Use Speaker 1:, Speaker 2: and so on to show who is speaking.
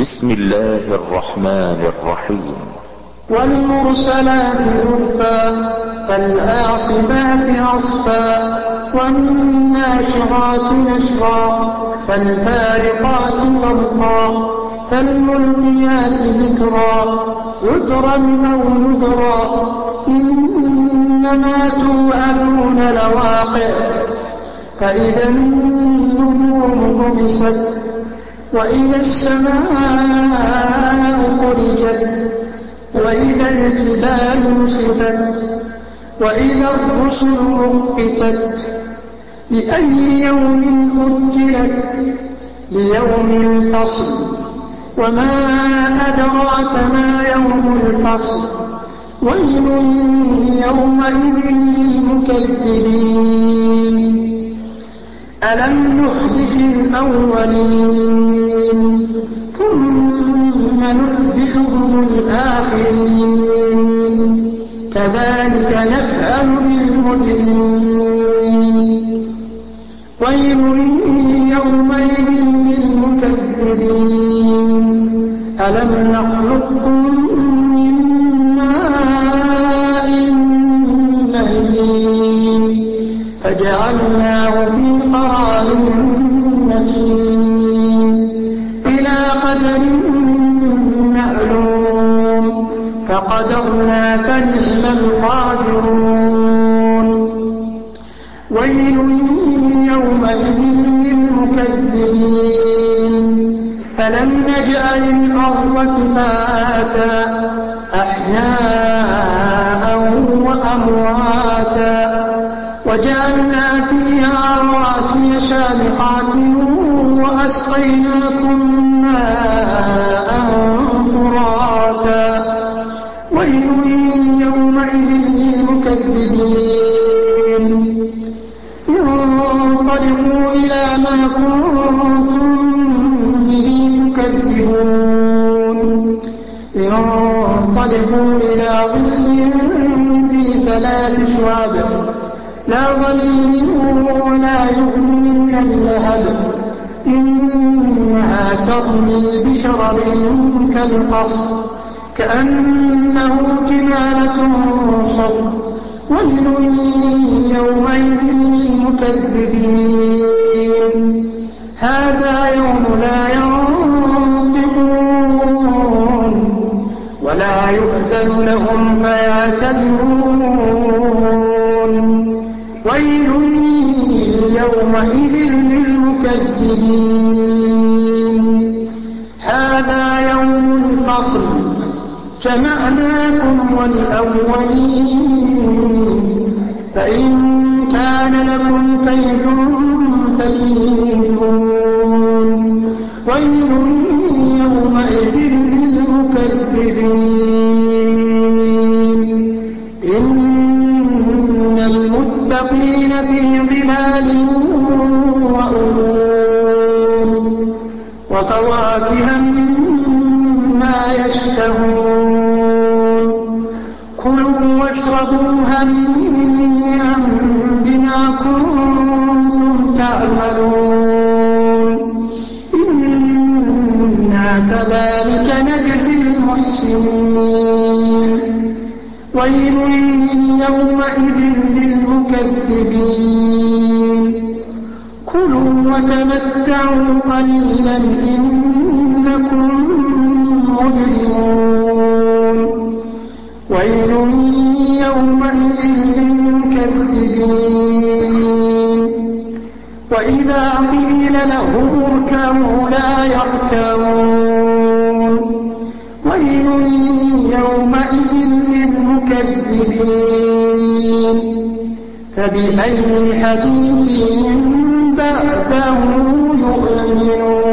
Speaker 1: بسم الله الرحمن الرحيم.
Speaker 2: والمرسلات عرفا فالآصفات عصفا والناشرات نشرا فالفارقات فرقا فالملقيات ذكرا عذرا أو نذرا إنما توعدون لواقع فإذا النجوم طمست وإذا السماء فرجت وإذا الجبال نصبت وإذا الرسل أقتت. لأي يوم أجلت؟ ليوم الفصل. وما أدراك ما يوم الفصل؟ ويل يومئذ للمكذبين. ألم نهلك الأولين؟ ثم نتبعهم الآخرين. كذلك نفعل بالمجرمين. ويل يومئذ للمكذبين. ألم نخلقكم من ماء مهين؟ فجعلناه فقدرنا فنعم القادرون. ويل يومئذ للمكذبين. فلم نجعل الأرض كفاتا أحياء وأمواتا وجعلنا فيها رواسي شامخات وأسقيناكم انطلقوا إلى ما كنتم به تكذبون. انطلقوا إلى ظل ذي ثلاث شعب لا ظليل ولا يغني من اللهب. إنها ترمي بشرر كالقصر كأنه جمالة صفر ويل يومئذ للمكذبين هذا يوم لا ينطقون ولا يؤذن لهم فيعتذرون ويل يومئذ للمكذبين جمعناكم والأولين. فإن كان لكم كيد فكيدون ويل يومئذ للمكذبين. إن المتقين في ظلال وأنون وفواكه مما يشتهون. كلوا واشربوا هنيئا بما كنتم تعملون. إنا كذلك نجزي المحسنين. ويل يومئذ للمكذبين. كلوا وتمتعوا قليلا إنكم مجرمون. ويل يومئذ للمكذبين. وإذا قيل لهم اركعوا لا يركعون. ويل يومئذ للمكذبين. فبأي حديث بعده يؤمنون.